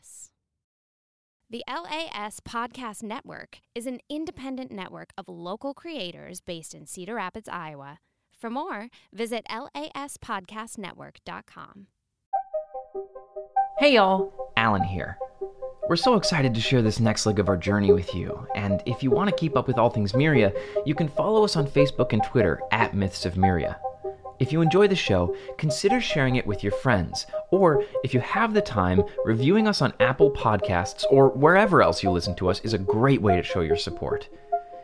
LAS. The LAS Podcast Network is an independent network of local creators based in Cedar Rapids, Iowa. For more, visit laspodcastnetwork.com. Hey y'all, Alan here. We're so excited to share this next leg of our journey with you, and if you want to keep up with all things Myria, you can follow us on Facebook and Twitter at Myths of Myria. If you enjoy the show, consider sharing it with your friends, or if you have the time, reviewing us on Apple Podcasts or wherever else you listen to us is a great way to show your support.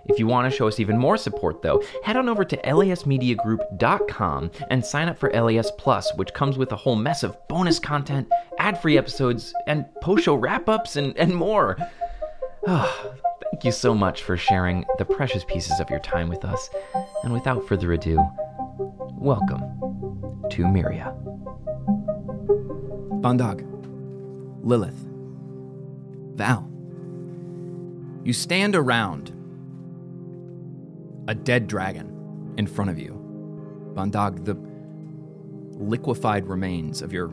If you want to show us even more support, though, head on over to lasmediagroup.com and sign up for LAS Plus, which comes with a whole mess of bonus content, ad free episodes, and post show wrap ups, and, and more. Ah, thank you so much for sharing the precious pieces of your time with us. And without further ado, welcome to Myria. Bondag, Lilith, Val. You stand around a dead dragon in front of you. Bondag, the liquefied remains of your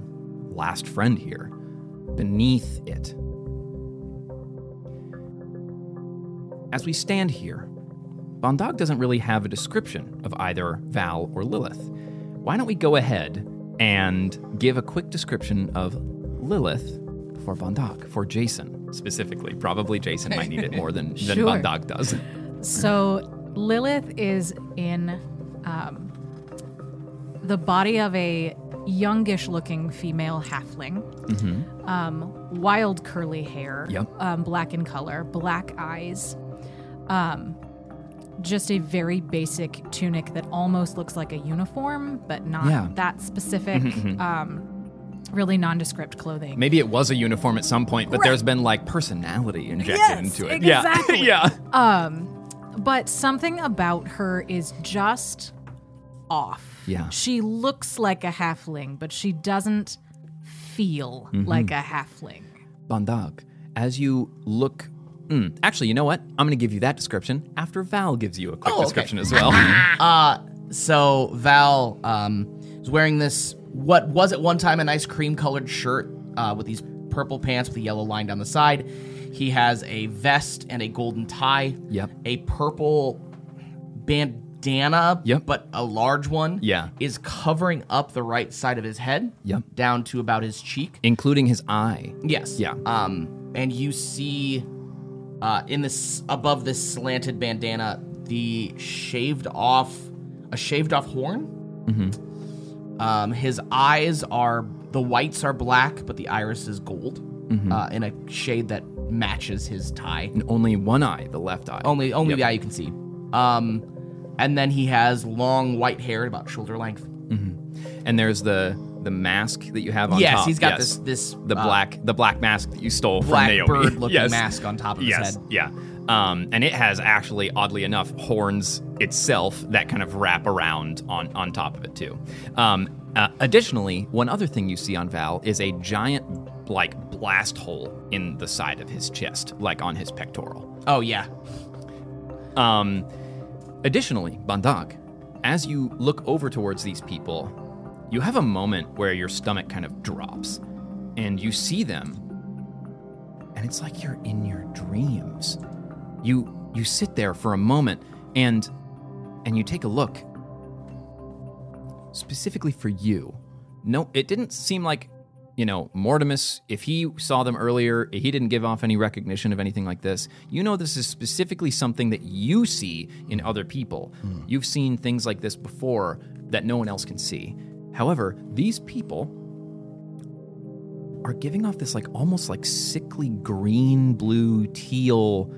last friend here, beneath it. As we stand here, Bondag doesn't really have a description of either Val or Lilith. Why don't we go ahead and give a quick description of Lilith for Bondag, for Jason specifically? Probably Jason might need it more than, than Sure. Bondag does. So Lilith is in um, the body of a youngish looking female halfling. Um, wild curly hair. Yep. Um, black in color, black eyes. Um, just a very basic tunic that almost looks like a uniform, but not Yeah. that specific. um, really nondescript clothing. Maybe it was a uniform at some point, but Right. there's been like personality injected Yes, into it. exactly. Yeah. yeah. But something about her is just off. Yeah. She looks like a halfling, but she doesn't feel Mm-hmm. like a halfling. Bondag, as you look. Mm, actually, you know what? I'm going to give you that description after Val gives you a quick Oh, okay. description as well. Uh, so Val um, is wearing this what was at one time a nice cream colored shirt uh, with these purple pants with a yellow line down the side. He has a vest and a golden tie. Yep. A purple bandana. Yep. But a large one. Yeah. Is covering up the right side of his head. Yep. Down to about his cheek. Including his eye. Yes. Yeah. Um, and you see, uh, in this above this slanted bandana, the shaved off, a shaved off horn. Mm-hmm. Um, his eyes are the whites are black, but the iris is gold, uh, in a shade that matches his tie. And only one eye, the left eye. Only, only Yep. the eye you can see. Um, and then he has long white hair, about shoulder length. And there's the the mask that you have on yes, top. he's got Yes. this this the uh, black the black mask that you stole from black Naomi. bird looking Yes. mask on top of his Yes, head. yeah. Um, and it has actually, oddly enough, horns itself that kind of wrap around on, on top of it too. Um, uh, additionally, one other thing you see on Val is a giant, like blast hole in the side of his chest, like on his pectoral. Oh yeah, Um, additionally, Bandag, as you look over towards these people, you have a moment where your stomach kind of drops and you see them, and it's like you're in your dreams. You you sit there for a moment and and you take a look specifically for you. No, it didn't seem like you know, Mortimus, if he saw them earlier, he didn't give off any recognition of anything like this. You know, this is specifically something that you see in other people. Hmm. You've seen things like this before that no one else can see. However, these people are giving off this, like, almost like sickly green, blue, teal,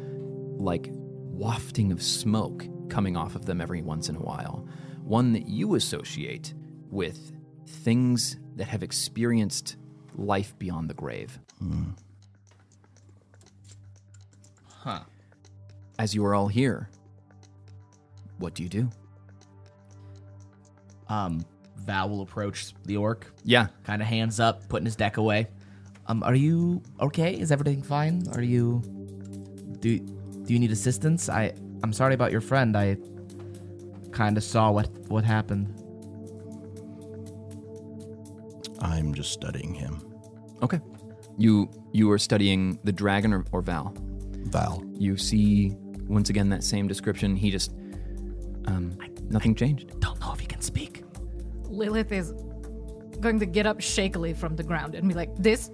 like wafting of smoke coming off of them every once in a while. One that you associate with things that have experienced life beyond the grave. Huh. As you are all here, what do you do? Um, Val will approach the orc, Yeah, kind of hands up, putting his deck away. Um, are you okay? Is everything fine? Are you do do you need assistance? I I'm sorry about your friend. I kind of saw what what happened. I'm just studying him. okay. You you are studying the dragon or, or Val. Val. You see once again that same description. He just um nothing changed. Don't know if he can speak. Lilith is going to get up shakily from the ground and be like, This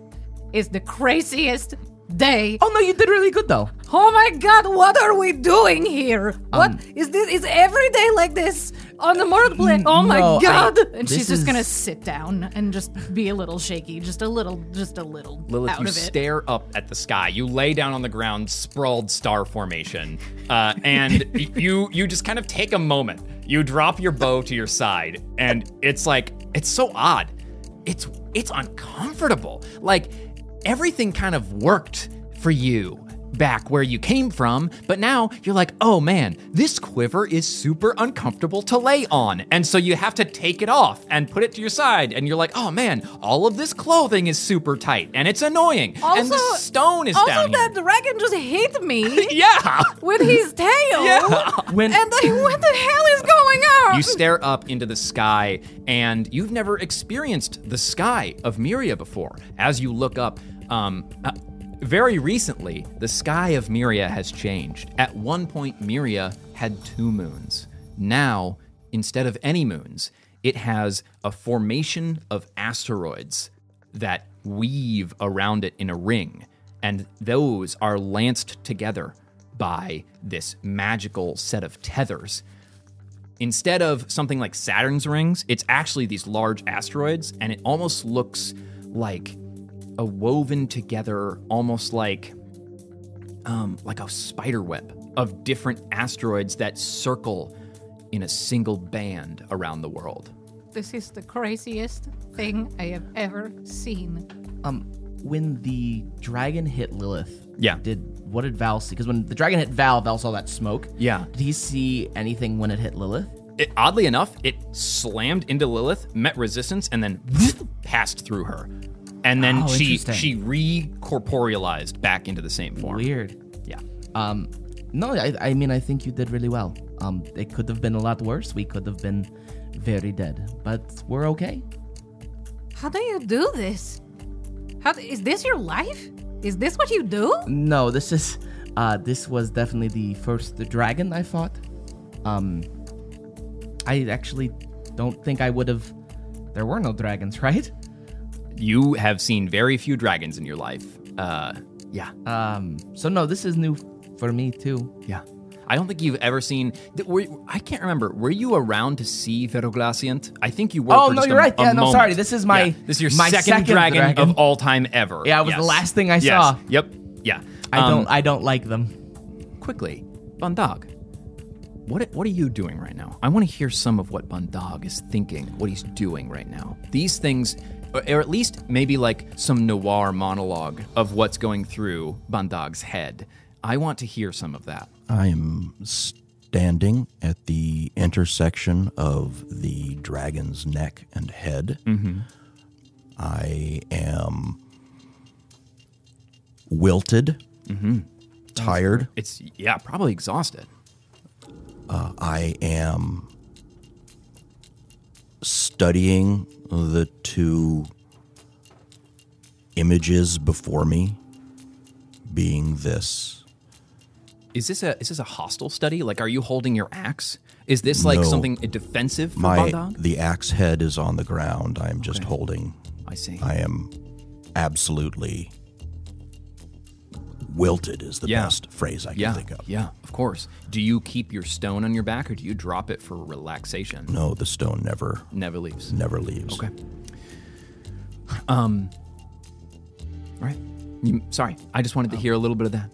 is the craziest day. Oh no, you did really good though. Oh my god, what are we doing here? What is this? Is every day like this on the mortal plane? Oh my no, I- god! and this she's just gonna sit down and just be a little shaky, just a little, just a little Lilith, out you of it. stare up at the sky. You lay down on the ground, sprawled star formation, uh, and you you just kind of take a moment. You drop your bow to your side, and it's like it's so odd. It's it's uncomfortable. Like everything kind of worked for you back where you came from, but now you're like, oh man, this quiver is super uncomfortable to lay on. And so you have to take it off and put it to your side. And you're like, oh man, all of this clothing is super tight and it's annoying. and the stone is also, down that here. dragon just hit me Yeah. with his tail. Yeah. When And like, what the hell is going on? You stare up into the sky, and you've never experienced the sky of Myria before. As you look up, um, uh, very recently, the sky of Myria has changed. At one point, Myria had two moons. Now, instead of any moons, it has a formation of asteroids that weave around it in a ring, and those are lanced together by this magical set of tethers instead of something like Saturn's rings, it's actually these large asteroids, and it almost looks like a woven together, almost like um, like a spider web of different asteroids that circle in a single band around the world. This is the craziest thing I have ever seen. um when the dragon hit Lilith, Yeah. did what did Val see? Because when the dragon hit Val, Val saw that smoke. Yeah. Did he see anything when it hit Lilith? It, oddly enough, it slammed into Lilith, met resistance, and then passed through her. And then Oh, she interesting. she recorporealized back into the same form. Weird. Yeah. Um, no, I, I mean, I think you did really well. Um, it could have been a lot worse. We could have been very dead, but we're okay. How do you do this? How is this your life? Is this what you do? No, this is, uh, this was definitely the first dragon I fought. Um, I actually don't think I would have. There were no dragons, right? You have seen very few dragons in your life. Uh, yeah, Um, so no, this is new for me too. yeah. I don't think you've ever seen. Were, I can't remember. Were you around to see Veroglaciant? I think you were. Oh, no, you're a- right. Yeah, no, moment. sorry. This is my- Yeah, This is your my second, second dragon, dragon. of all time ever. Yeah, it was the last thing I Yes. saw. Yep. Yeah. I Um, don't, I don't like them. quickly, Bundag. What what are you doing right now? I want to hear some of what Bundag is thinking, what he's doing right now. These things, or or at least maybe like some noir monologue of what's going through Bandag's head. I want to hear some of that. I am standing at the intersection of the dragon's neck and head. Mm-hmm. I am wilted, mm-hmm. tired. It's yeah, probably exhausted. Uh, I am studying the two images before me, being this Is this a is this a hostile study? Like, are you holding your axe? Is this like No. something defensive for my the axe head is on the ground. I am just holding. I see. I am absolutely wilted. Is the Yeah. best phrase I can yeah, think of. yeah, of course. Do you keep your stone on your back, or do you drop it for relaxation? No, the stone never Never leaves. never leaves. Okay. Um. All right. You, sorry, I just wanted to hear a little bit of that.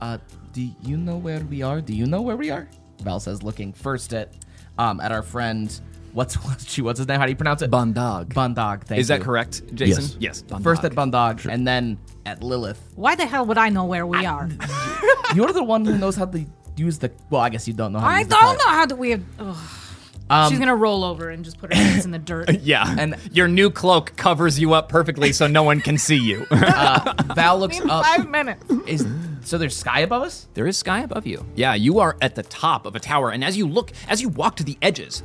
Uh, do you know where we are? Do you know where we are? Val says, looking first at, um, at our friend. What's what's she? What's his name? How do you pronounce it? Bundag. Bundog. Thank you. Is that correct, Jason? Yes. Yes. Bundag. First at Bundog, and then at Lilith. Why the hell would I know where we are? You're the one who knows how to use the. Well, I guess you don't know how. to I use the don't card. know how to. We have. ugh. Um, She's gonna roll over and just put her hands in the dirt. Yeah, And- your new cloak covers you up perfectly, so no one can see you. Val looks In up. five minutes. Is so there's sky above us? there is sky above you. Yeah, you are at the top of a tower, and as you look, as you walk to the edges,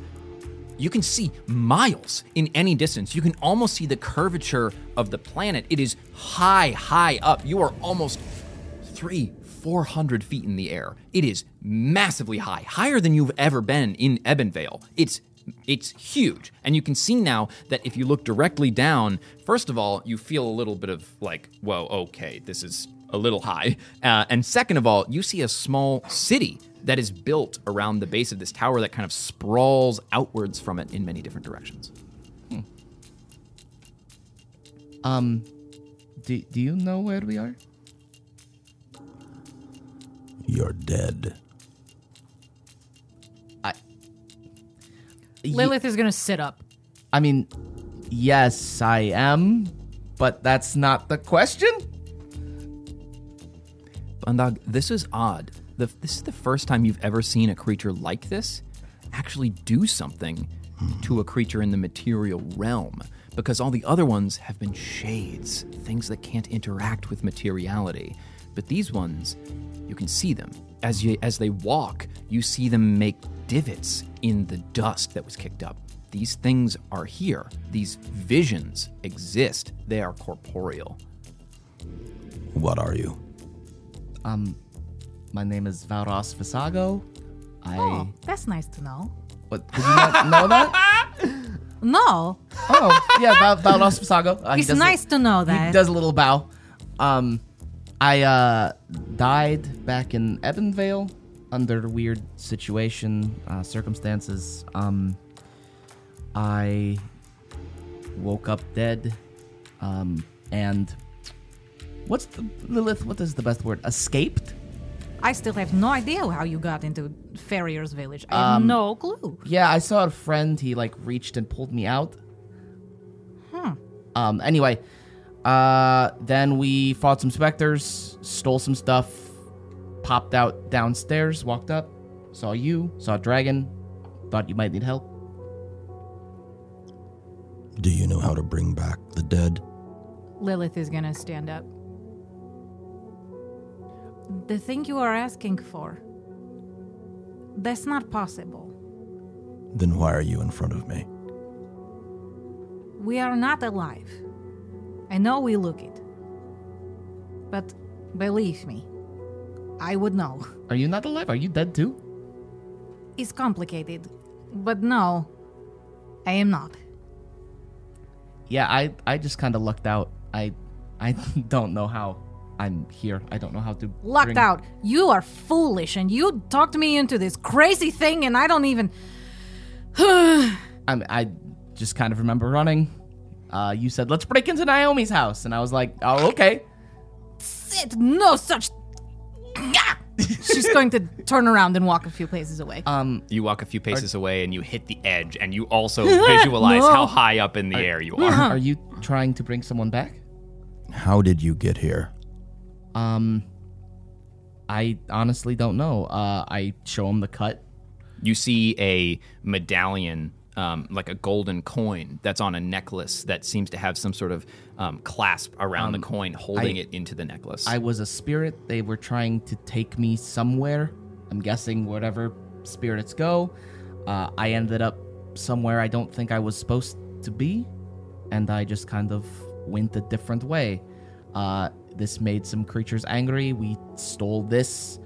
you can see miles in any distance. You can almost see the curvature of the planet. It is high, high up. You are almost three, four hundred feet in the air. It is massively high, higher than you've ever been in Ebonvale. It's it's huge, and you can see now that if you look directly down, first of all, you feel a little bit of like, whoa, okay, this is a little high, uh, and second of all, you see a small city that is built around the base of this tower that kind of sprawls outwards from it in many different directions. Um, do, do you know where we are? You're dead. Ye- Lilith is gonna sit up. I mean, yes, I am, but that's not the question. Bundag, this is odd. The, this is the first time you've ever seen a creature like this actually do something hmm. to a creature in the material realm, because all the other ones have been shades, things that can't interact with materiality. But these ones, you can see them. As, you, as they walk, you see them make divots in the dust that was kicked up. These things are here. These visions exist. They are corporeal. What are you? Um, my name is Valros Visago. I. Oh, that's nice to know. What? Did you not know that? No, Oh, yeah, Val- Valros Visago. Uh, he it's does a- nice to know that. He does a little bow. Um, I uh died back in Ebonvale under weird situation, uh, circumstances. Um, I woke up dead. Um, and what's the Lilith? What is the best word? Escaped. I still have no idea how you got into Farrier's village. I have Um, no clue. Yeah, I saw a friend. He like reached and pulled me out. Hmm. Um. Anyway, uh, then we fought some specters, stole some stuff, popped out downstairs, walked up, saw you, saw a dragon, thought you might need help. Do you know how to bring back the dead? Lilith is gonna stand up. The thing you are asking for, that's not possible. Then why are you in front of me? We are not alive. I know we look it. But believe me, I would know. Are you not alive? Are you dead too? It's complicated. But no, I am not. Yeah, I I just kind of lucked out. I I don't know how I'm here. I don't know how to Lucked bring- out. You are foolish and you talked me into this crazy thing and I don't even. I I just kind of remember running. Uh, you said let's break into Naomi's house, and I was like, oh okay. Sit, no such. She's going to turn around and walk a few paces away. Um, You walk a few paces away and you hit the edge, and you also visualize No. how high up in the air you are. are you trying to bring someone back? How did you get here? Um, I honestly don't know. Uh, I show him the cut. You see a medallion, um, like a golden coin, that's on a necklace that seems to have some sort of um, clasp around the coin, holding I- it into the necklace. I was a spirit. They were trying to take me somewhere. I'm guessing whatever spirits go. Uh, I ended up somewhere I don't think I was supposed to be, and I just kind of went a different way. Uh, this made some creatures angry. We stole this,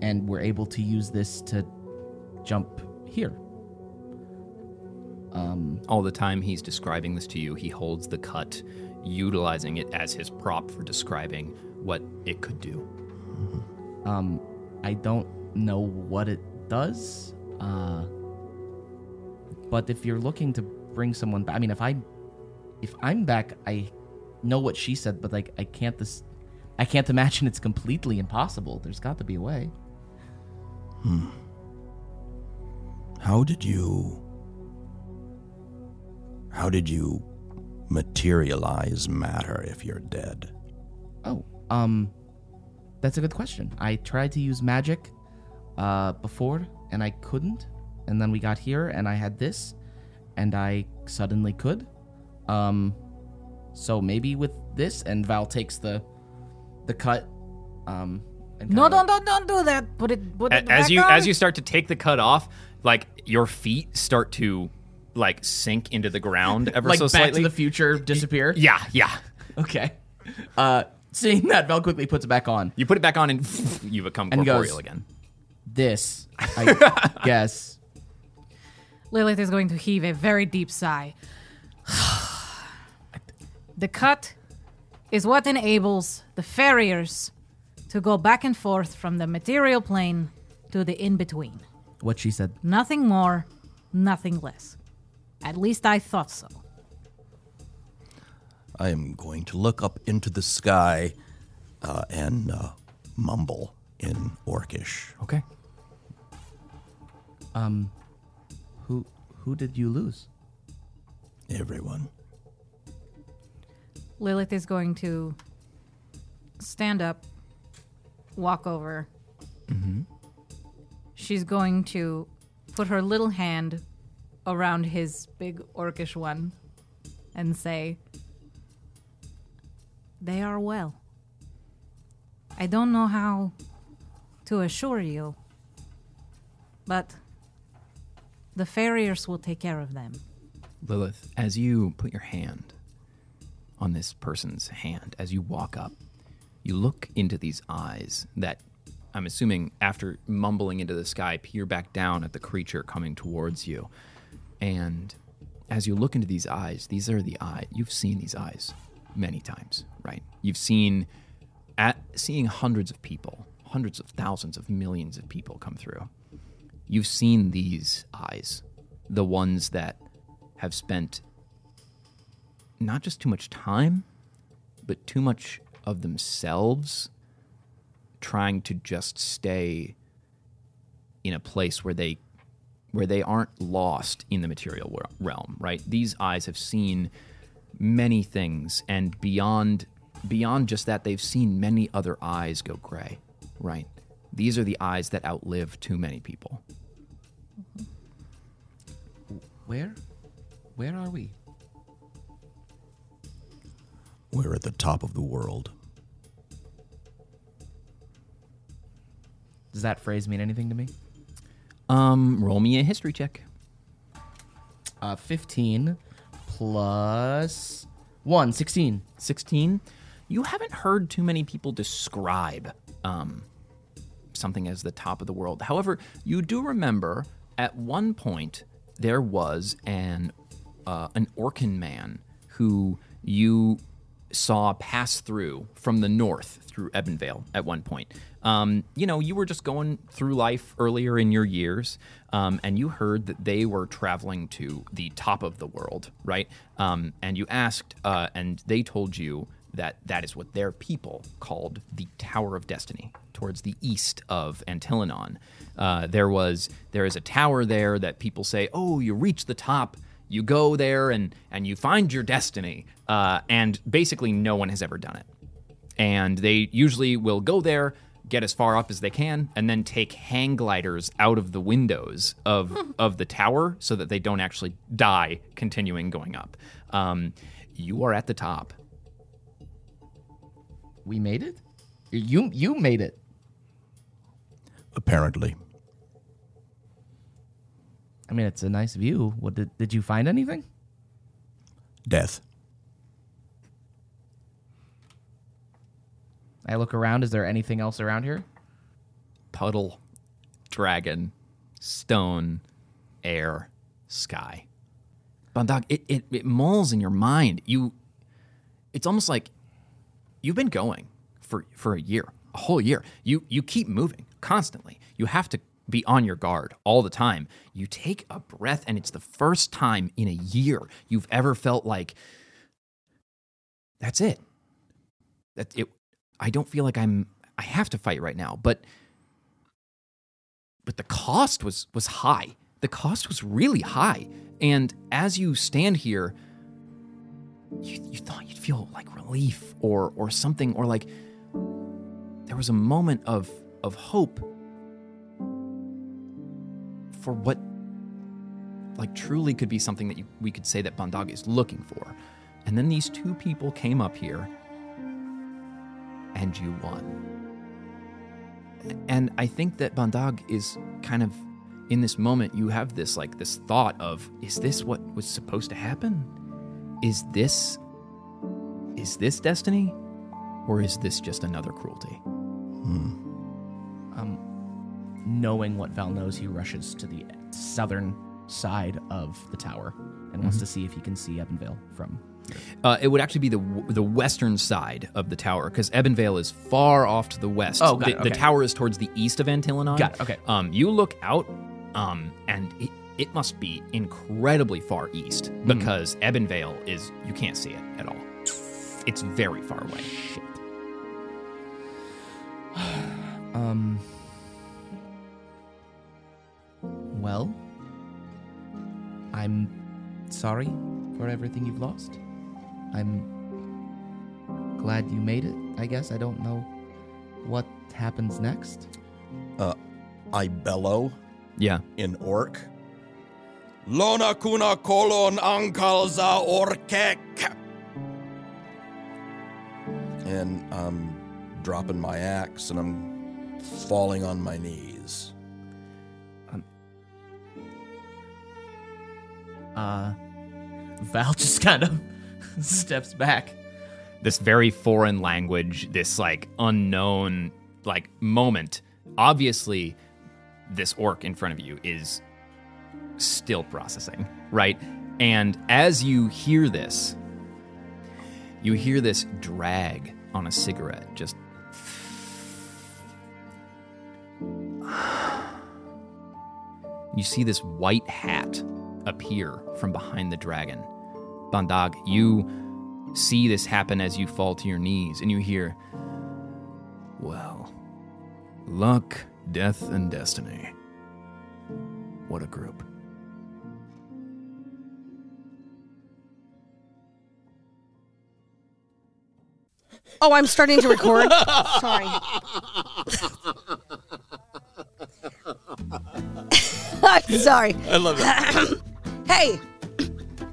and we're able to use this to jump here. Um, All the time he's describing this to you, he holds the cut, utilizing it as his prop for describing what it could do. Um, I don't know what it does. Uh, but if you're looking to bring someone back, I mean, if I, if I'm back, I know what she said, but like, I can't this, I can't imagine it's completely impossible. There's got to be a way. How did you. How did you materialize matter if you're dead? Oh, um, that's a good question. I tried to use magic, uh, before, and I couldn't. And then we got here, and I had this, and I suddenly could. Um, so maybe with this, and Val takes the, the cut. Um, and no, don't, don't, don't do that. Put it, put it as back you on. as you start to take the cut off, like your feet start to like sink into the ground ever like so Back slightly. to the Future disappear. yeah, yeah. Okay. Uh, seeing that, Val quickly puts it back on. You put it back on and you become And corporeal goes- again. This, I guess. Lilith is going to heave a very deep sigh. the cut is what enables the farriers to go back and forth from the material plane to the in between. What she said. Nothing more, nothing less. At least I thought so. I am going to look up into the sky uh, and uh, mumble in Orcish. Okay. Um, who who did you lose? Everyone. Lilith is going to stand up, walk over. Mm-hmm. She's going to put her little hand around his big orcish one and say, They are well. I don't know how to assure you, but the farriers will take care of them. Lilith, as you put your hand on this person's hand, as you walk up, you look into these eyes that I'm assuming, after mumbling into the sky, peer back down at the creature coming towards you. And as you look into these eyes, these are the eyes. You've seen these eyes many times, right? You've seen, at seeing hundreds of people, hundreds of thousands of millions of people come through. You've seen these eyes, the ones that have spent not just too much time, but too much of themselves trying to just stay in a place where they where they aren't lost in the material realm right these eyes have seen many things and beyond beyond just that they've seen many other eyes go gray right these are the eyes that outlive too many people Where? Where are we? We're at the top of the world. Does that phrase mean anything to me? um roll me a history check Uh, 15 plus 1, 16. 16 you haven't heard too many people describe um, something as the top of the world however you do remember at one point there was an uh, an orcan man who you saw pass through from the north through Ebonvale at one point. Um, you know, you were just going through life earlier in your years, um, and you heard that they were traveling to the top of the world, right? Um, and you asked, uh, and they told you that that is what their people called the Tower of Destiny, towards the east of Antilinon. Uh, there was there is a tower there that people say, oh, you reach the top you go there and and you find your destiny uh, and basically no one has ever done it and they usually will go there get as far up as they can and then take hang gliders out of the windows of of the tower so that they don't actually die continuing going up um, you are at the top We made it? You you made it. Apparently. I mean, it's a nice view. What did did you find anything? Death. I look around. Is there anything else around here? puddle dragon stone air sky Bandag, it, it, it mulls in your mind you it's almost like you've been going for for a year a whole year you you keep moving constantly you have to be on your guard all the time you take a breath and it's the first time in a year you've ever felt like that's it that it i don't feel like i'm i have to fight right now but but the cost was was high. The cost was really high. And as you stand here, you, you thought you'd feel like relief or or something, or like there was a moment of of hope for what like truly could be something that you, we could say that Bandag is looking for. And then these two people came up here and you won. And I think that Bandag is kind of in this moment, you have this like this thought of, is this what was supposed to happen? Is this is this destiny? Or is this just another cruelty? Um, knowing what Val knows, he rushes to the southern side of the tower and wants to see if he can see Ebonvale from. Uh, it would actually be the w- the western side of the tower because Ebonvale is far off to the west. Oh, the, it, the tower is towards the east of Antilonon. Got it, okay. Um, you look out, um, and it, it must be incredibly far east Hmm. because Ebonvale is you can't see it at all. It's very far away. Shit. um. Well, I'm sorry for everything you've lost. I'm glad you made it, I guess. I don't know what happens next. Uh, I bellow Yeah. in orc. Lona kuna kolon ankalza orkek. And I'm dropping my axe and I'm falling on my knees. Uh, Val just kind of steps back. this very foreign language, this like unknown like moment. Obviously, this orc in front of you is still processing, right? And as you hear this, you hear this drag on a cigarette just You see this white hat appear from behind the dragon. Bandag, you see this happen as you fall to your knees and you hear, Well, luck, death, and destiny. What a group. Oh, I'm starting to record. Sorry. I'm sorry. I love it. Hey,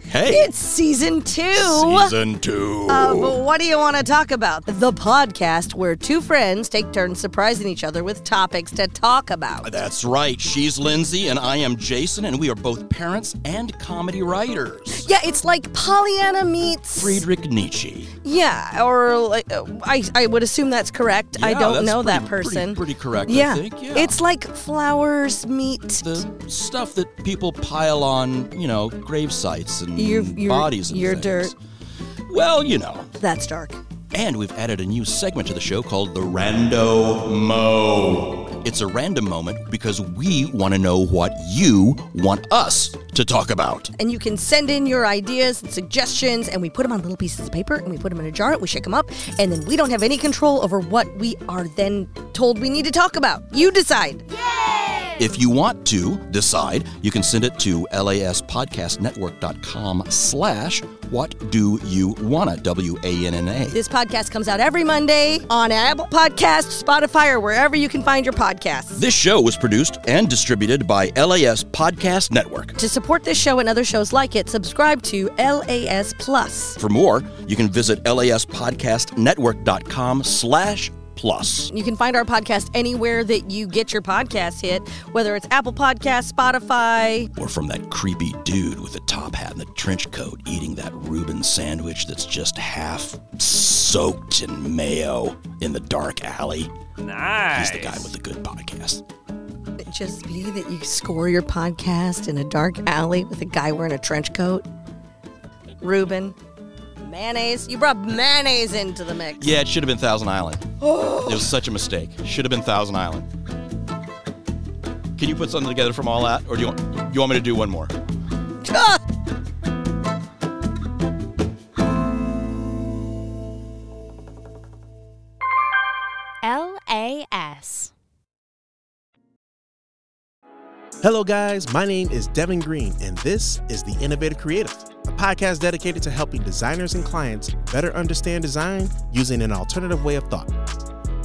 hey, it's season two. season two. But what do you want to talk about? The podcast where two friends take turns surprising each other with topics to talk about. That's right. She's Lindsay and I am Jason, and we are both parents and comedy writers. Yeah, it's like Pollyanna meets. Friedrich Nietzsche. Yeah, or like uh, I, I would assume that's correct. I Yeah, don't that's know that pretty- person. Pretty, pretty correct, yeah. I think. Yeah. it's like flowers meet. the stuff that people pile on, you know, grave sites and Your- your- bodies and your things. Well, you know. That's dark. And we've added a new segment to the show called the Rando Mo. It's a random moment because we want to know what you want us to talk about. And you can send in your ideas and suggestions, and we put them on little pieces of paper and we put them in a jar, and we shake them up, and then we don't have any control over what we are then told we need to talk about. You decide. If you want to decide, you can send it to laspodcastnetwork.com slash what do you wanna, W-A-N-N-A. This podcast comes out every Monday on Apple Podcasts, Spotify, or wherever you can find your podcasts. This show was produced and distributed by LAS Podcast Network. To support this show and other shows like it, subscribe to LAS Plus. For more, you can visit laspodcastnetwork.com slash plus. You can find our podcast anywhere that you get your podcast hit, whether it's Apple Podcasts, Spotify. Or from that creepy dude with the top hat and the trench coat eating that Reuben sandwich that's just half soaked in mayo in the dark alley. Nice. He's the guy with the good podcast. It just be that you score your podcast in a dark alley with a guy wearing a trench coat. Reuben. Mayonnaise. You brought mayonnaise into the mix. Yeah, it should have been Thousand Island. It was such a mistake. Should have been Thousand Island. Can you put something together from all that, or do you want, you want me to do one more? Ah! LAS. Hello, guys. My name is Devin Green, and this is The Innovative Creative, a podcast dedicated to helping designers and clients better understand design using an alternative way of thought.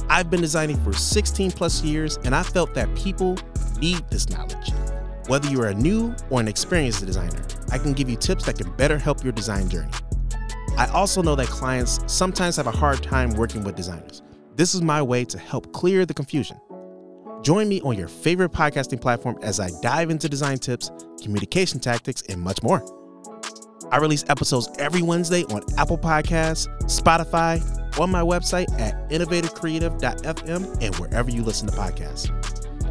I've been designing for 16 plus years, and I felt that people need this knowledge. Whether you're a new or an experienced designer, I can give you tips that can better help your design journey. I also know that clients sometimes have a hard time working with designers. This is my way to help clear the confusion. Join me on your favorite podcasting platform as I dive into design tips, communication tactics, and much more. I release episodes every Wednesday on Apple Podcasts, Spotify, on my website at innovativecreative.fm, and wherever you listen to podcasts.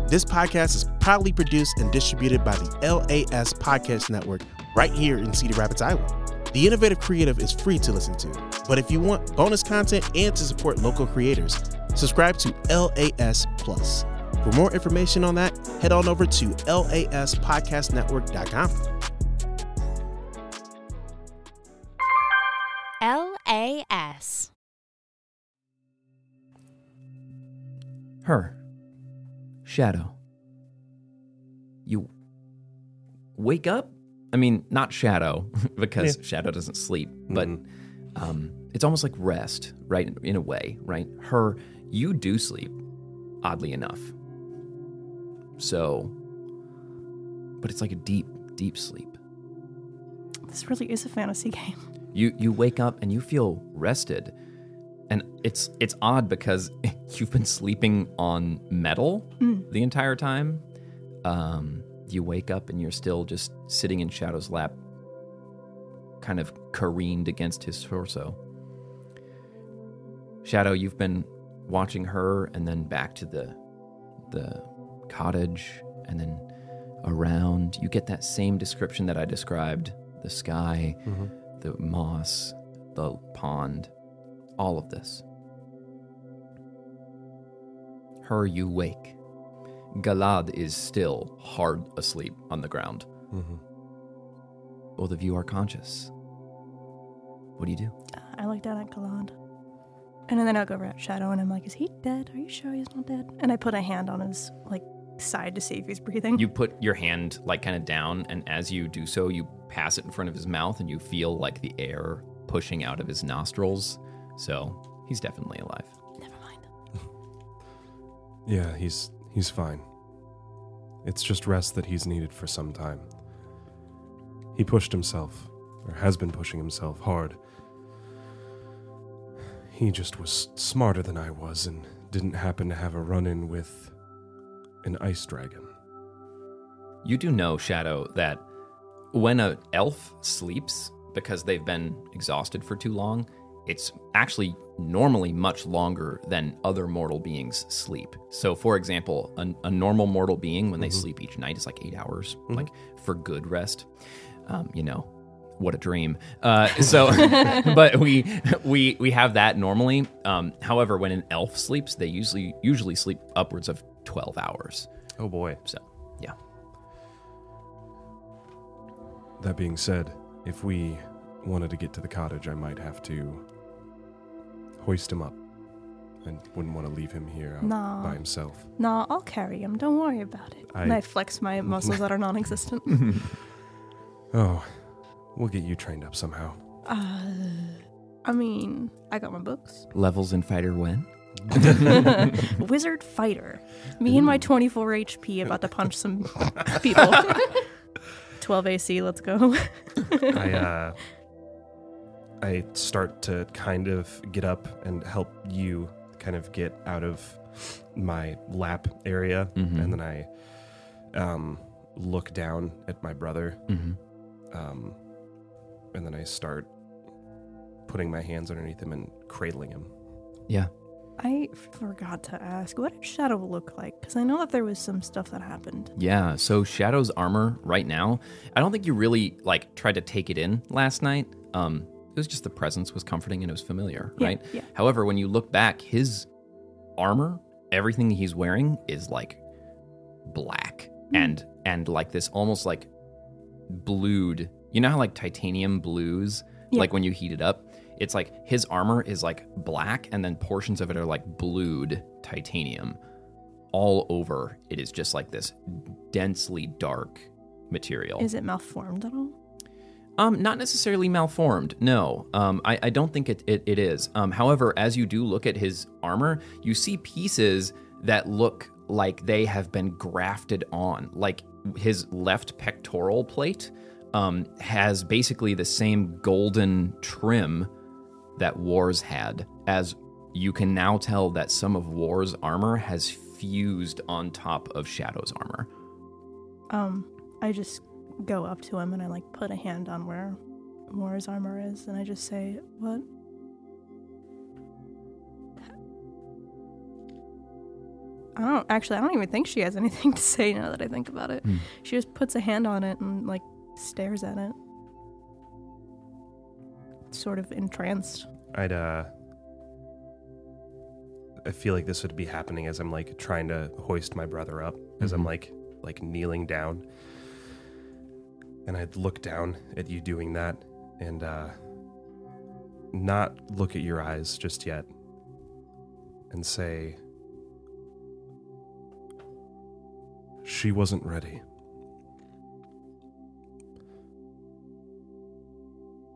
This podcast is proudly produced and distributed by the LAS Podcast Network right here in Cedar Rapids, Iowa. The Innovative Creative is free to listen to, but if you want bonus content and to support local creators, subscribe to LAS Plus. For more information on that, head on over to laspodcastnetwork.com. LAS. Her. Shadow. You wake up? I mean, not Shadow, because Shadow doesn't sleep, but um, it's almost like rest, right? In a way, right? Her, you do sleep, oddly enough. So, but it's like a deep, deep sleep. This really is a fantasy game. You you wake up and you feel rested. And it's it's odd because you've been sleeping on metal the entire time. Um, you wake up and you're still just sitting in Shadow's lap, kind of careened against his torso. Shadow, you've been watching her and then back to the the cottage and then around. You get that same description that I described: the sky, the moss, the pond, all of this. Her, you wake. Galad is still hard asleep on the ground. Mm-hmm. Both of you are conscious. What do you do? I look down at Galad. And then I look over at Shadow and I'm like, is he dead? Are you sure he's not dead? And I put a hand on his like side to see if he's breathing. You put your hand like kind of down, and as you do so, you pass it in front of his mouth, and you feel like the air pushing out of his nostrils. So he's definitely alive. Never mind. Yeah, he's he's fine. It's just rest that he's needed for some time. He pushed himself, or has been pushing himself hard. He just was smarter than I was and didn't happen to have a run in with an ice dragon. You do know, Shadow, that when an elf sleeps because they've been exhausted for too long, it's actually normally much longer than other mortal beings sleep. So, for example, a, a normal mortal being, when they sleep each night, is like eight hours, like for good rest. Um, you know, what a dream. Uh, so, but we we we have that normally. Um, however, when an elf sleeps, they usually usually sleep upwards of twelve hours. Oh boy. So, yeah. That being said, if we wanted to get to the cottage, I might have to hoist him up. I wouldn't want to leave him here Nah. by himself. Nah, I'll carry him. Don't worry about it. and I- I flex my muscles that are non existent. Oh, we'll get you trained up somehow. uh, I mean, I got my books. Levels in fighter when? Wizard fighter. Me and my 24 HP about to punch some people. 12 AC, let's go. I uh I start to kind of get up and help you kind of get out of my lap area Mhm. and then I um look down at my brother Mm-hmm. um and then I start putting my hands underneath him and cradling him. Yeah. I forgot to ask, what did Shadow look like? Because I know that there was some stuff that happened. Yeah, so Shadow's armor right now, I don't think you really like tried to take it in last night. Um it was just the presence was comforting and it was familiar, Yeah, right? yeah. However, when you look back, his armor, everything he's wearing is like black and and like this almost like blued. You know how like titanium blues Yeah. like when you heat it up, it's like his armor is like black and then portions of it are like blued titanium all over it is just like this densely dark material. Is it malformed at all? Um, not necessarily malformed. No, um, I, I don't think it, it, it is. Um, however, as you do look at his armor, you see pieces that look like they have been grafted on. Like his left pectoral plate um, has basically the same golden trim that War's had, as you can now tell that some of War's armor has fused on top of Shadow's armor. Um, I just go up to him and I like put a hand on where War's armor is, and I just say, "What?" I don't actually. I don't even think she has anything to say now that I think about it. Hmm. She just puts a hand on it and like stares at it, sort of entranced. I'd uh I feel like this would be happening as I'm like trying to hoist my brother up as I'm Mhm. like like kneeling down. And I'd look down at you doing that and uh not look at your eyes just yet and say she wasn't ready.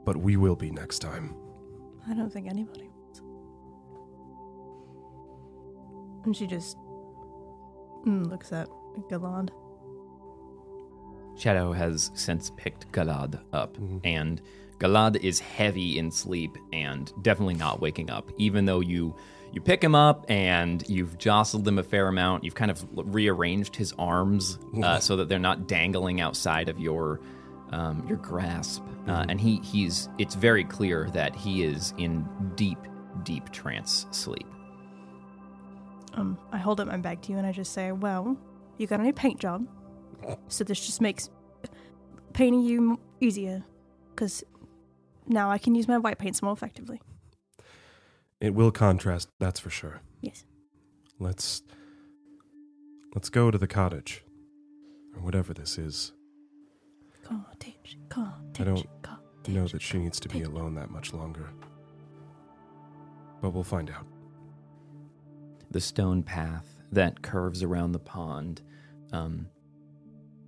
But we will be next time. I don't think anybody was. And she just mm, looks at Galad. Shadow has since picked Galad up, Mhm. and Galad is heavy in sleep and definitely not waking up. Even though you you pick him up and you've jostled him a fair amount, you've kind of rearranged his arms uh, so that they're not dangling outside of your um, your grasp, uh, and he he's it's very clear that he is in deep deep trance sleep. Um, I hold up my bag to you and I just say, "Well, you got a new paint job, so this just makes painting you easier, because now I can use my white paints more effectively." It will contrast, that's for sure. Yes. Let's let's go to the cottage. Or whatever this is. Cottage, cottage, I don't cottage. know that she needs to be alone that much longer. But we'll find out. the stone path that curves around the pond. Um,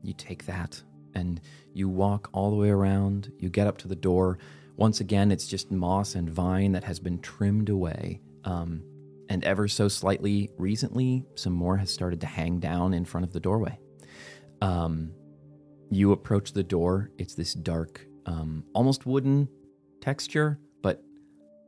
you take that and you walk all the way around. You get up to the door. Once again, it's just moss and vine that has been trimmed away. Um, and ever so slightly recently, some more has started to hang down in front of the doorway. Um, you approach the door. It's this dark, um, almost wooden texture, but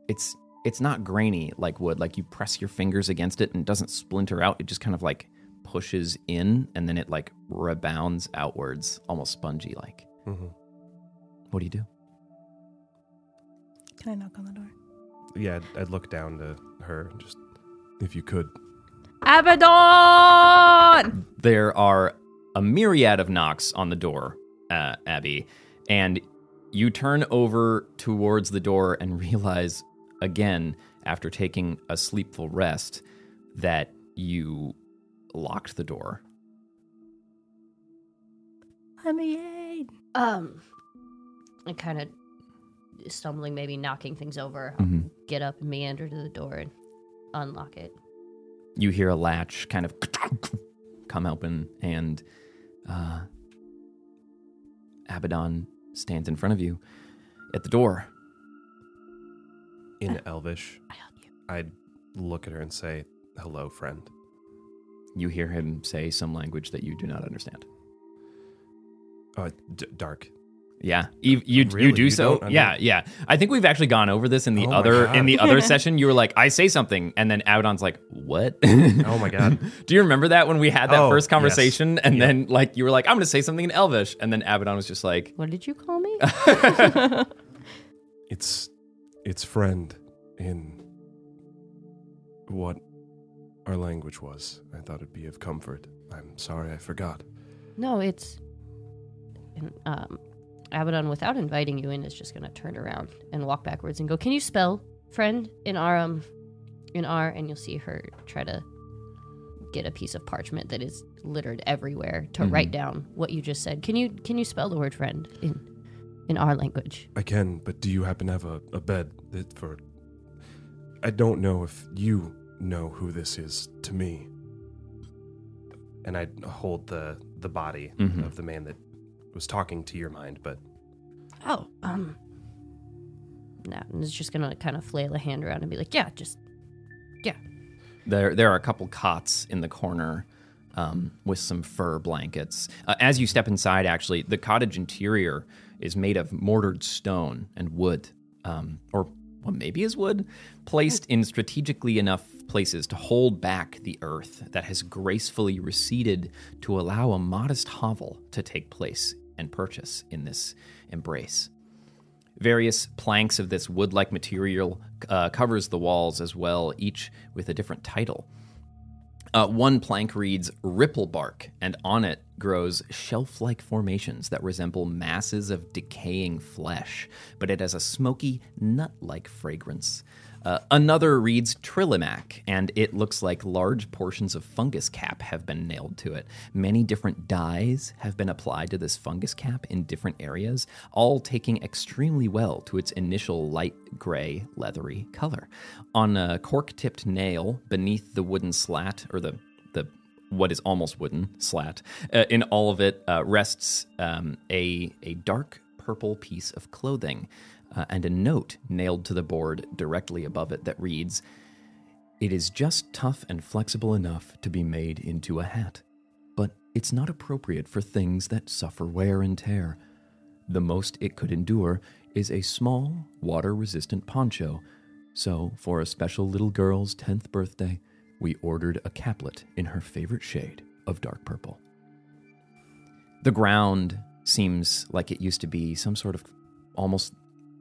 it's it's not grainy like wood. Like you press your fingers against it and it doesn't splinter out. It just kind of like pushes in and then it like rebounds outwards, almost spongy like. Mm-hmm. What do you do? Can I knock on the door? Yeah, I'd, I'd look down to her and just, if you could. Abaddon! There are a myriad of knocks on the door, uh, Abby, and you turn over towards the door and realize again, after taking a sleepful rest, that you locked the door. Let me in. Um, and kind of stumbling, maybe knocking things over. Mhm. Get up and meander to the door and unlock it. you hear a latch kind of come open and uh, abaddon stands in front of you at the door In Elvish, I'd look at her and say, hello, friend. you hear him say some language that you do not understand Uh, d- dark. Yeah you, you, Really? you do You so under- yeah yeah i think we've actually gone over this in the Oh other in the other session you were like i say something and then abaddon's like what Oh my god. do you remember that when we had that Oh, first yes. conversation and Yep. then like you were like i'm gonna say something in elvish and then abaddon was just like What did you call me? It's it's friend in what our language was. I thought it'd be of comfort. I'm sorry I forgot. no, it's. Um, Abaddon, without inviting you in, is just gonna turn around and walk backwards and go, "Can you spell friend in our um, in R?" And you'll see her try to get a piece of parchment that is littered everywhere to Mhm. write down what you just said. Can you can you spell the word friend in in our language? I can, but do you happen to have a, a bed that for I don't know if you know who this is to me. And I'd hold the the body Mhm. of the man that was talking to your mind, but Oh, um, no, and it's just gonna kind of flail a hand around and be like, "Yeah, just yeah. There, there are a couple cots in the corner um, with some fur blankets. Uh, as you step inside, actually, the cottage interior is made of mortared stone and wood, um, or well, maybe is wood, placed in strategically enough places to hold back the earth that has gracefully receded to allow a modest hovel to take place and purchase in this embrace. Various planks of this wood-like material uh, covers the walls as well, each with a different title. Uh, one plank reads Ripple Bark, and on it grows shelf like formations that resemble masses of decaying flesh, but it has a smoky, nut like fragrance. Uh, another reads Trillimac, and it looks like large portions of fungus cap have been nailed to it. Many different dyes have been applied to this fungus cap in different areas, all taking extremely well to its initial light gray, leathery color. On a cork tipped nail beneath the wooden slat, or the, the what is almost wooden slat, uh, in all of it uh, rests um, a, a dark purple piece of clothing uh, and a note nailed to the board directly above it that reads It is just tough and flexible enough to be made into a hat, but it's not appropriate for things that suffer wear and tear. The most it could endure is a small, water resistant poncho. So, for a special little girl's 10th birthday, we ordered a caplet in her favorite shade of dark purple. The ground seems like it used to be some sort of almost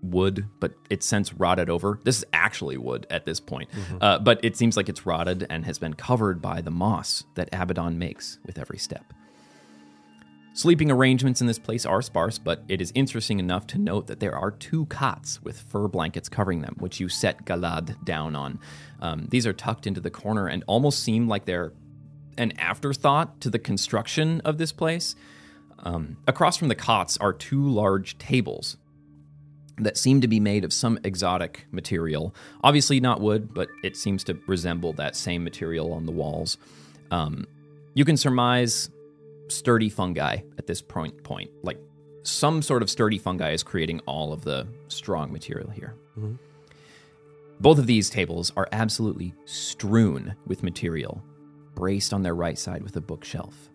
wood, but it's since rotted over. This is actually wood at this point, uh, but it seems like it's rotted and has been covered by the moss that Abaddon makes with every step. Sleeping arrangements in this place are sparse, but it is interesting enough to note that there are two cots with fur blankets covering them, which you set Galad down on. Um, these are tucked into the corner and almost seem like they're an afterthought to the construction of this place. Um, across from the cots are two large tables that seem to be made of some exotic material. Obviously, not wood, but it seems to resemble that same material on the walls. Um, you can surmise sturdy fungi at this point. Point like some sort of sturdy fungi is creating all of the strong material here. Both of these tables are absolutely strewn with material, braced on their right side with a bookshelf.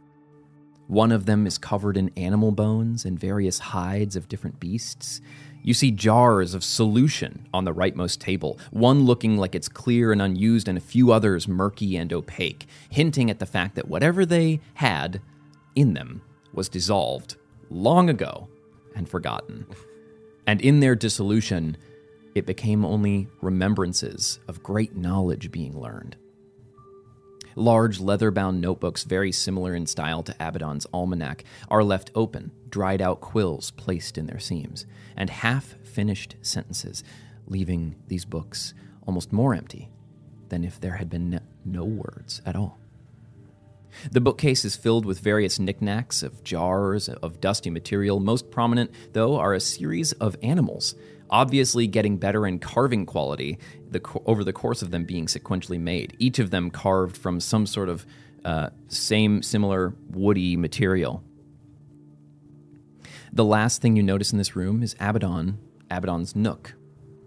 One of them is covered in animal bones and various hides of different beasts. You see jars of solution on the rightmost table, one looking like it's clear and unused, and a few others murky and opaque, hinting at the fact that whatever they had in them was dissolved long ago and forgotten. And in their dissolution, it became only remembrances of great knowledge being learned. Large leather bound notebooks, very similar in style to Abaddon's almanac, are left open, dried out quills placed in their seams, and half finished sentences, leaving these books almost more empty than if there had been no- no words at all. The bookcase is filled with various knickknacks of jars of dusty material. Most prominent, though, are a series of animals, obviously getting better in carving quality the, over the course of them being sequentially made. Each of them carved from some sort of uh, same, similar woody material. The last thing you notice in this room is Abaddon, Abaddon's nook,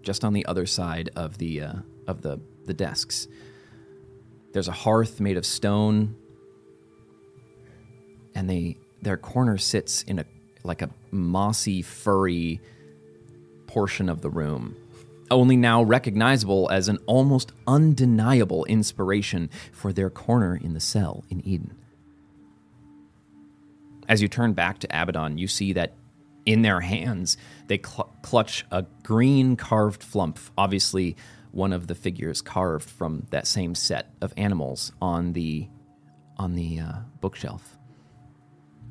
just on the other side of the uh, of the the desks. There's a hearth made of stone, and they their corner sits in a like a mossy, furry portion of the room, only now recognizable as an almost undeniable inspiration for their corner in the cell in Eden. As you turn back to Abaddon, you see that in their hands they cl- clutch a green carved flump, obviously one of the figures carved from that same set of animals on the on the uh, bookshelf.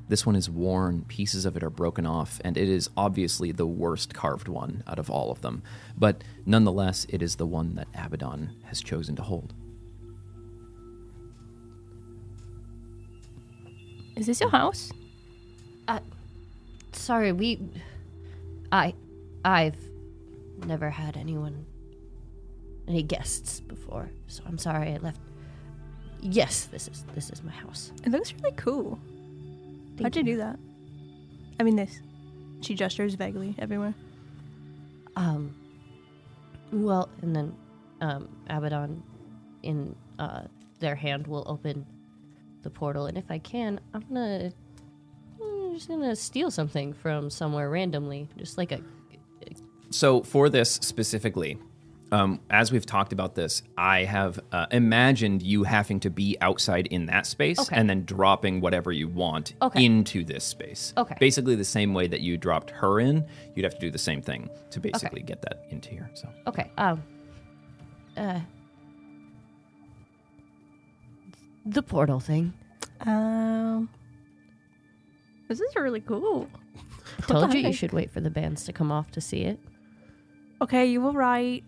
This one is worn, pieces of it are broken off, and it is obviously the worst carved one out of all of them. But nonetheless, it is the one that Abaddon has chosen to hold. Is this your house? Uh, sorry, we. I. I've never had anyone. any guests before, so I'm sorry I left. Yes, this is this is my house. It looks really cool. Thank How'd you do that? I mean, this. She gestures vaguely everywhere. Um. Well, and then, um, Abaddon, in uh, their hand will open the portal, and if I can, I'm gonna, I'm just gonna steal something from somewhere randomly, just like a. So for this specifically, um, as we've talked about this, I have uh, imagined you having to be outside in that space Okay. and then dropping whatever you want Okay. into this space. Okay. Basically, the same way that you dropped her in, you'd have to do the same thing to basically get that into here. So, Okay. Um. Uh. The portal thing. Um, this is really cool. I told you you should wait for the bands to come off to see it. Okay, you were right.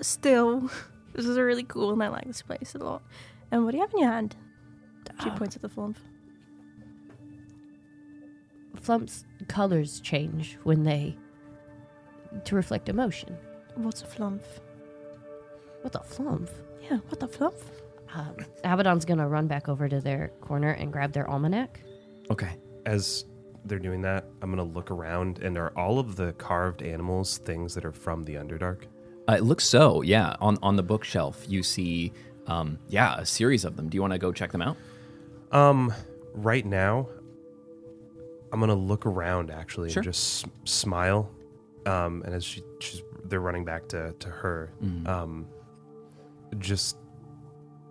Still, this is really cool, and I like this place a lot. And what do you have in your hand? She points at the flump. Flump's colors change when they to reflect emotion. What's a flump? What the flump? Yeah, what the flump? Um, Abaddon's gonna run back over to their corner and grab their almanac. okay. As they're doing that, I'm gonna look around, and are all of the carved animals things that are from the Underdark? Uh, it looks so, yeah. On on the bookshelf, you see, um, yeah, a series of them. Do you want to go check them out? Um, right now, I'm gonna look around actually Sure. and just s- smile. Um, and as she, she's, they're running back to to her. Um, just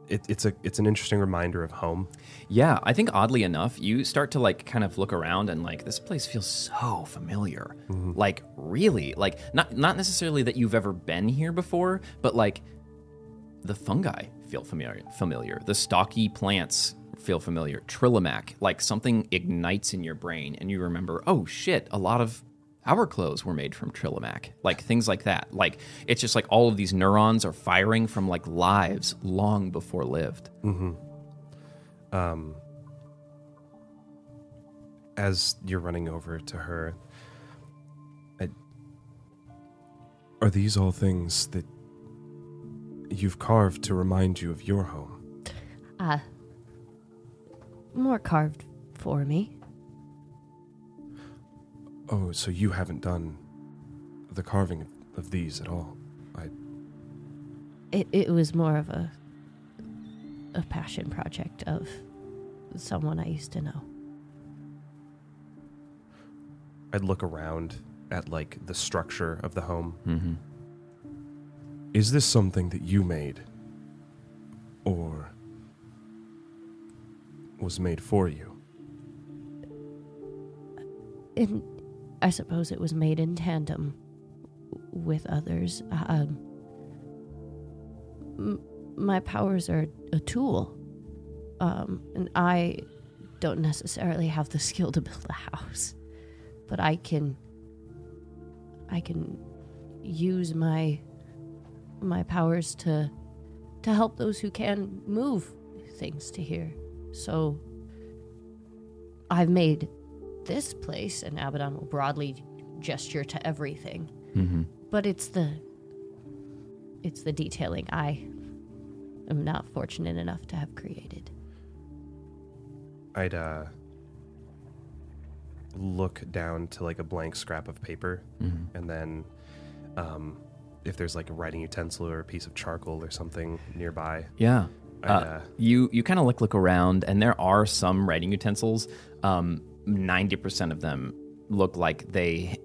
it, it's a it's an interesting reminder of home. Yeah, I think oddly enough, you start to like kind of look around and like this place feels so familiar. Mm-hmm. Like really, like not not necessarily that you've ever been here before, but like the fungi feel familiar. Familiar. The stocky plants feel familiar. Trillimac, like something ignites in your brain and you remember, oh shit, a lot of our clothes were made from Trillimac. Like things like that. Like it's just like all of these neurons are firing from like lives long before lived. Um, as you're running over to her, I, are these all things that you've carved to remind you of your home? Uh, more carved for me. Oh, so you haven't done the carving of, of these at all? I It it was more of a a passion project of someone I used to know. I'd look around at like the structure of the home. Mm-hmm. Is this something that you made, or was made for you? And I suppose it was made in tandem with others. Um, my powers are a tool, um, and I don't necessarily have the skill to build a house, but I can. I can use my my powers to to help those who can move things to here. So I've made this place, and Abaddon will broadly gesture to everything. Mm-hmm. But it's the it's the detailing I am not fortunate enough to have created. I'd uh look down to like a blank scrap of paper Mm-hmm. and then um if there's like a writing utensil or a piece of charcoal or something nearby. Yeah. Uh, uh, you you kind of look look around, and there are some writing utensils. Um, Ninety percent of them look like they.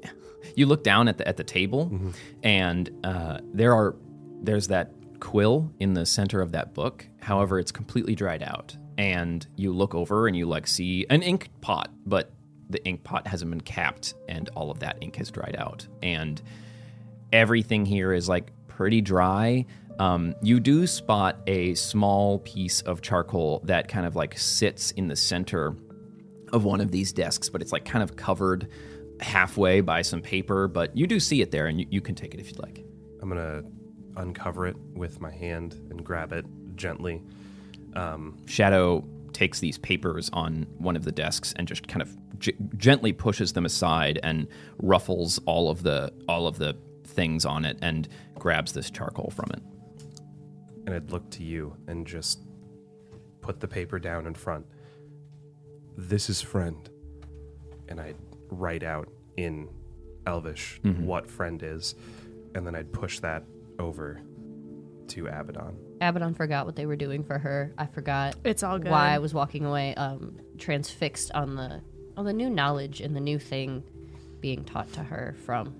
You look down at the at the table, and uh, there are there's that quill in the center of that book. However, it's completely dried out, and you look over and you like see an ink pot, but the ink pot hasn't been capped, and all of that ink has dried out, and everything here is like pretty dry. Um, you do spot a small piece of charcoal that kind of like sits in the center of one of these desks, but it's like kind of covered halfway by some paper. But you do see it there, and you, you can take it if you'd like. I'm gonna uncover it with my hand and grab it gently. Um, Shadow takes these papers on one of the desks and just kind of g- gently pushes them aside and ruffles all of the all of the things on it and grabs this charcoal from it. and I'd look to you and just put the paper down in front. This is friend. And I'd write out in Elvish what friend is, and then I'd push that over to Abaddon. Abaddon forgot what they were doing for her. I forgot It's all good. why I was walking away, um, transfixed on the on the new knowledge and the new thing being taught to her from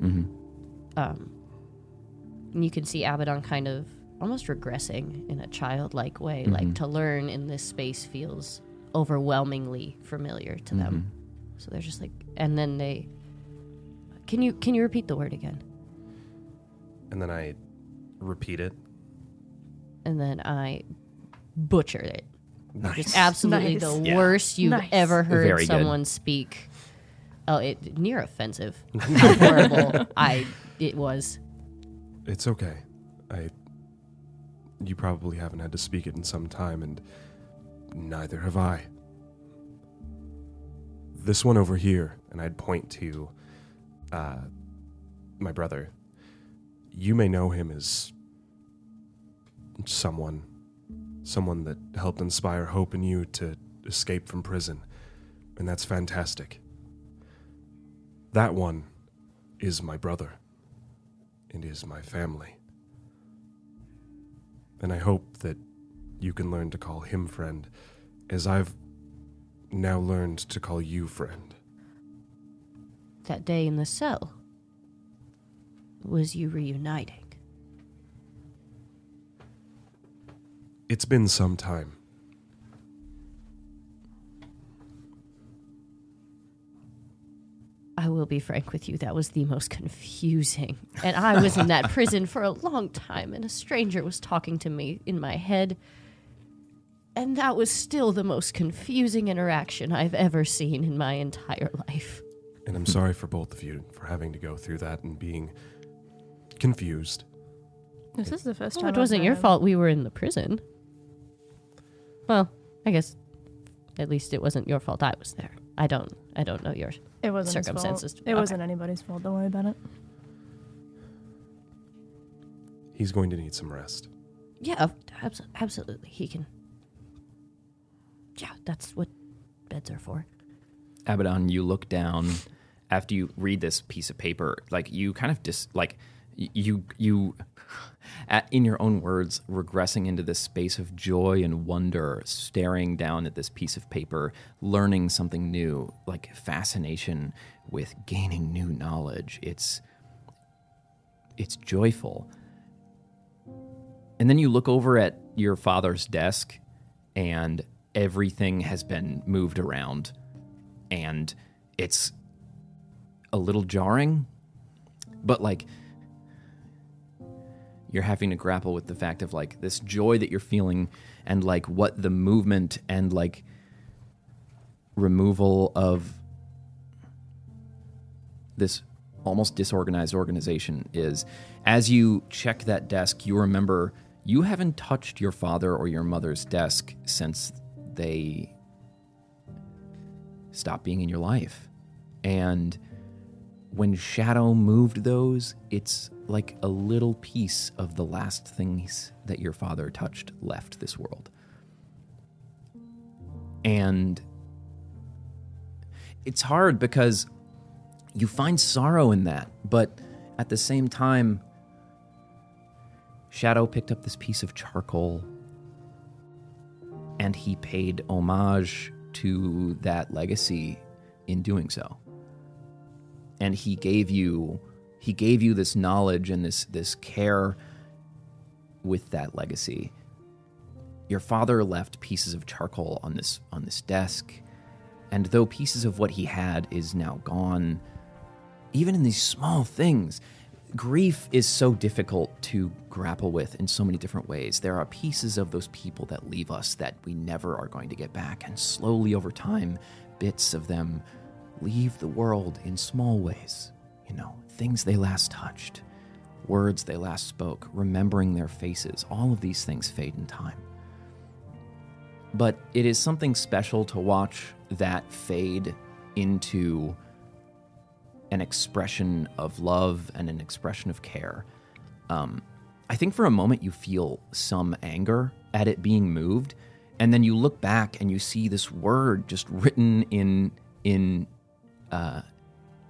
Mm-hmm. um, And you can see Abaddon kind of almost regressing in a childlike way. Like to learn in this space feels overwhelmingly familiar to them. Mm-hmm. So they're just like, and then they. Can you can you repeat the word again? And then I repeat it. And then I butchered it. Nice. Just absolutely Nice. the Yeah. worst you've Nice. ever heard Very good. someone speak. Oh, it near offensive. How horrible I it was. It's okay. I. You probably haven't had to speak it in some time, and neither have I. This one over here, and I'd point to uh, my brother. You may know him as someone, someone that helped inspire hope in you to escape from prison, and that's fantastic. That one is my brother and is my family. And I hope that you can learn to call him friend, as I've now learned to call you friend. That day in the cell was you reuniting. It's been some time. I will be frank with you, that was the most confusing. And I was in that prison for a long time, and a stranger was talking to me in my head. And that was still the most confusing interaction I've ever seen in my entire life. And I'm sorry for both of you for having to go through that and being confused. This is the first Well, time. it wasn't your had- fault we were in the prison. Well, I guess at least it wasn't your fault I was there. I don't I don't know yours. It wasn't his circumstances. Fault. It Okay. wasn't anybody's fault. Don't worry about it. He's going to need some rest. Yeah, abs- absolutely. He can. Yeah, that's what beds are for. Abaddon, you look down after you read this piece of paper, like you kind of dis like you you at, in your own words regressing into this space of joy and wonder, staring down at this piece of paper, learning something new, like fascination with gaining new knowledge. It's it's joyful. And then you look over at your father's desk and everything has been moved around and it's a little jarring but like you're having to grapple with the fact of like this joy that you're feeling and like what the movement and like removal of this almost disorganized organization is. As you check that desk you remember you haven't touched your father or your mother's desk since they stop being in your life. And when shadow moved those it's like a little piece of the last things that your father touched left this world. And it's hard because you find sorrow in that, but at the same time, Shadow picked up this piece of charcoal and he paid homage to that legacy in doing so. And he gave you he gave you this knowledge and this this care with that legacy. Your father left pieces of charcoal on this on this desk, and though pieces of what he had is now gone, even in these small things, grief is so difficult to grapple with in so many different ways. There are pieces of those people that leave us that we never are going to get back, and slowly over time, bits of them leave the world in small ways. You know, things they last touched, words they last spoke, remembering their faces, all of these things fade in time. But it is something special to watch that fade into an expression of love and an expression of care. Um, I think for a moment you feel some anger at it being moved, and then you look back and you see this word just written in in uh,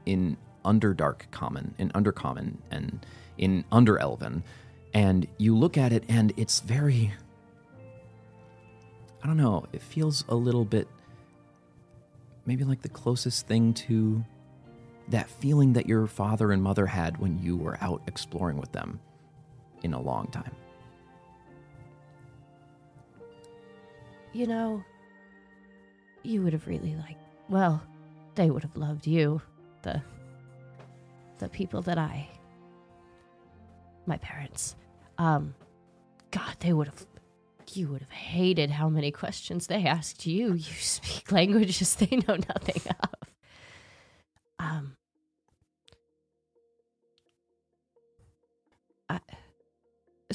in Underdark Common, in Undercommon, and in Under Elven, and you look at it and it's very. I don't know. It feels a little bit, maybe like the closest thing to that feeling that your father and mother had when you were out exploring with them. in a long time. You know, you would have really liked. Well, they would have loved you. The. The people that I. My parents. Um. God, they would have. You would have hated how many questions they asked you. You speak languages they know nothing of.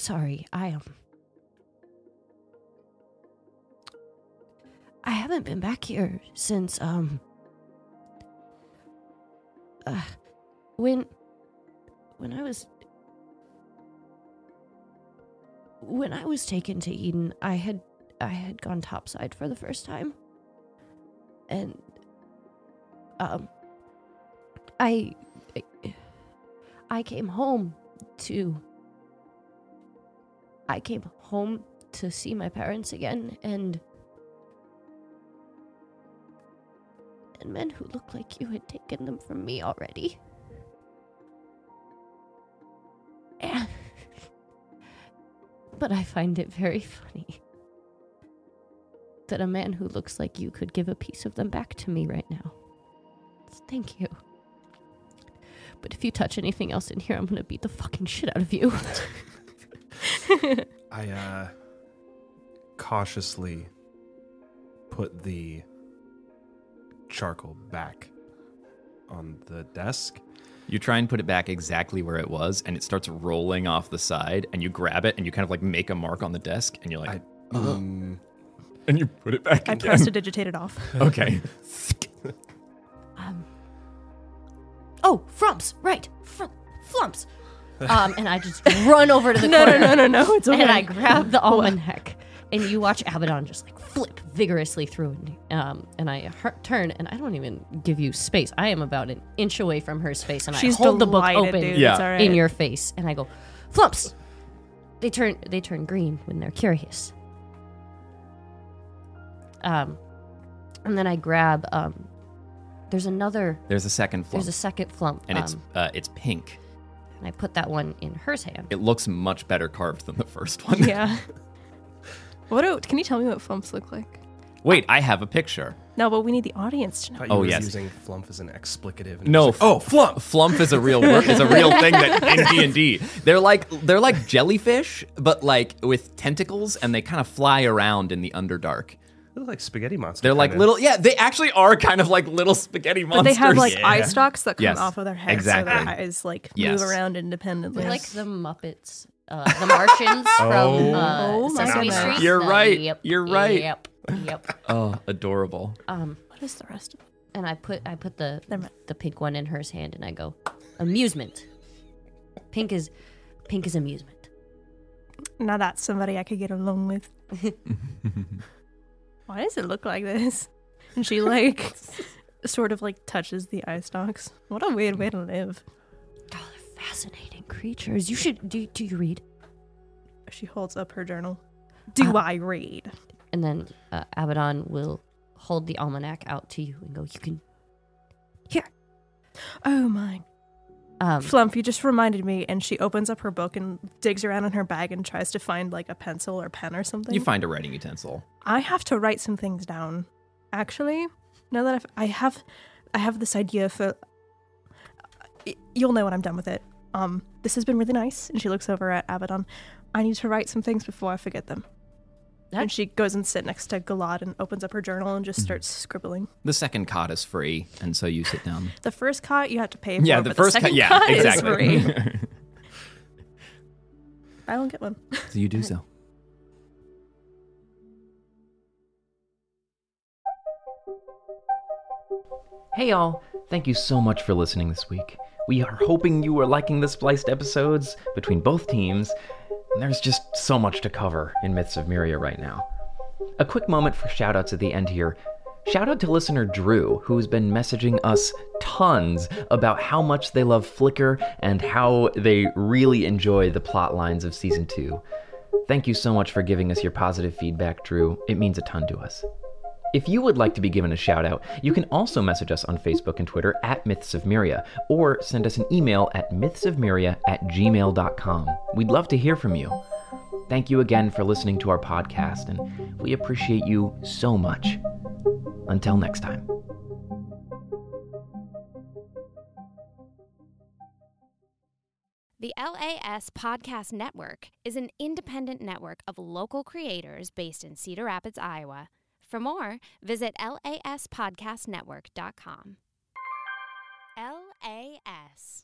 Sorry, I am. I haven't been back here since um uh, when when I was when I was taken to Eden, I had I had gone topside for the first time. And um I I came home to I came home to see my parents again and and men who looked like you had taken them from me already. But I find it very funny that a man who looks like you could give a piece of them back to me right now. Thank you. But if you touch anything else in here, I'm gonna beat the fucking shit out of you. I uh cautiously put the charcoal back on the desk. You try and put it back exactly where it was, and it starts rolling off the side, and you grab it and you kind of like make a mark on the desk, and you're like, I, mm, and you put it back I again. prestidigitate it off. okay. Um. Oh, Frumps, right? Fr- Flumps. Um, and I just run over to the No, no, corner. no, no, no, it's okay. And I grab the almanac, and you watch Abaddon just like flip vigorously through it. Um, and I her- turn, and I don't even give you space. I am about an inch away from her space, and She's I hold the book open dude. Yeah. It's all right. in your face, and I go, Flumps. They turn they turn green when they're curious. Um, and then I grab um. There's another. There's a second flump, There's a second flump, and it's um, uh, it's pink. And I put that one in her hand. It looks much better carved than the first one. Yeah. What do, can you tell me what flumps look like? Wait, I have a picture. No, but we need the audience to know. thought you Oh, was yes. using flump as an explicative. No, like, oh, flump. Flump is a real word. Is a real thing that in D and D. They're like they're like jellyfish, but like with tentacles, and they kind of fly around in the underdark. They look like spaghetti monsters. They're like kinda. little. Yeah, they actually are kind of like little spaghetti But monsters. they have like Yeah. eye stalks that come Yes, off of their heads, exactly. so their eyes like Yes. move around independently. They're like the Muppets, uh, the Martians from Oh. uh, Oh my Sesame goodness. Street. You're The- right. Yep. You're right. Yep. Yep. oh, adorable. Um, what is the rest of it? and I put I put the the pink one in her hand, and I go, amusement. Pink is pink is amusement. Now that's somebody I could get along with. Why does it look like this? And she like sort of like touches the eye stalks. What a weird way to live. God, they're fascinating creatures. You should do. Do you read? She holds up her journal. Do Uh, I read? And then uh, Abaddon will hold the almanac out to you and go, "You can." Here. Oh my. Um, Flump, you just reminded me. And she opens up her book and digs around in her bag and tries to find like a pencil or pen or something. You find a writing utensil. I have to write some things down. Actually, now that I've, I have, I have this idea for. You'll know when I'm done with it. Um, this has been really nice. And she looks over at Abaddon. I need to write some things before I forget them. That- And she goes and sits next to Galad and opens up her journal and just mm-hmm. starts scribbling. The second cot is free, and so you sit down. The first cot you have to pay for. yeah, the but first second cot. Yeah, cot exactly. Is free. I don't get one. so you do so. Hey y'all, thank you so much for listening this week. We are hoping you are liking the spliced episodes between both teams, and there's just so much to cover in Myths of Myria right now. A quick moment for shoutouts at the end here. Shout out to listener Drew, who's been messaging us tons about how much they love Flickr and how they really enjoy the plot lines of season 2. Thank you so much for giving us your positive feedback, Drew. It means a ton to us. If you would like to be given a shout out, you can also message us on Facebook and Twitter at Myths of Myria, or send us an email at mythsofmyria at gmail.com. We'd love to hear from you. Thank you again for listening to our podcast, and we appreciate you so much. Until next time. The LAS Podcast Network is an independent network of local creators based in Cedar Rapids, Iowa. For more, visit laspodcastnetwork.com. LAS.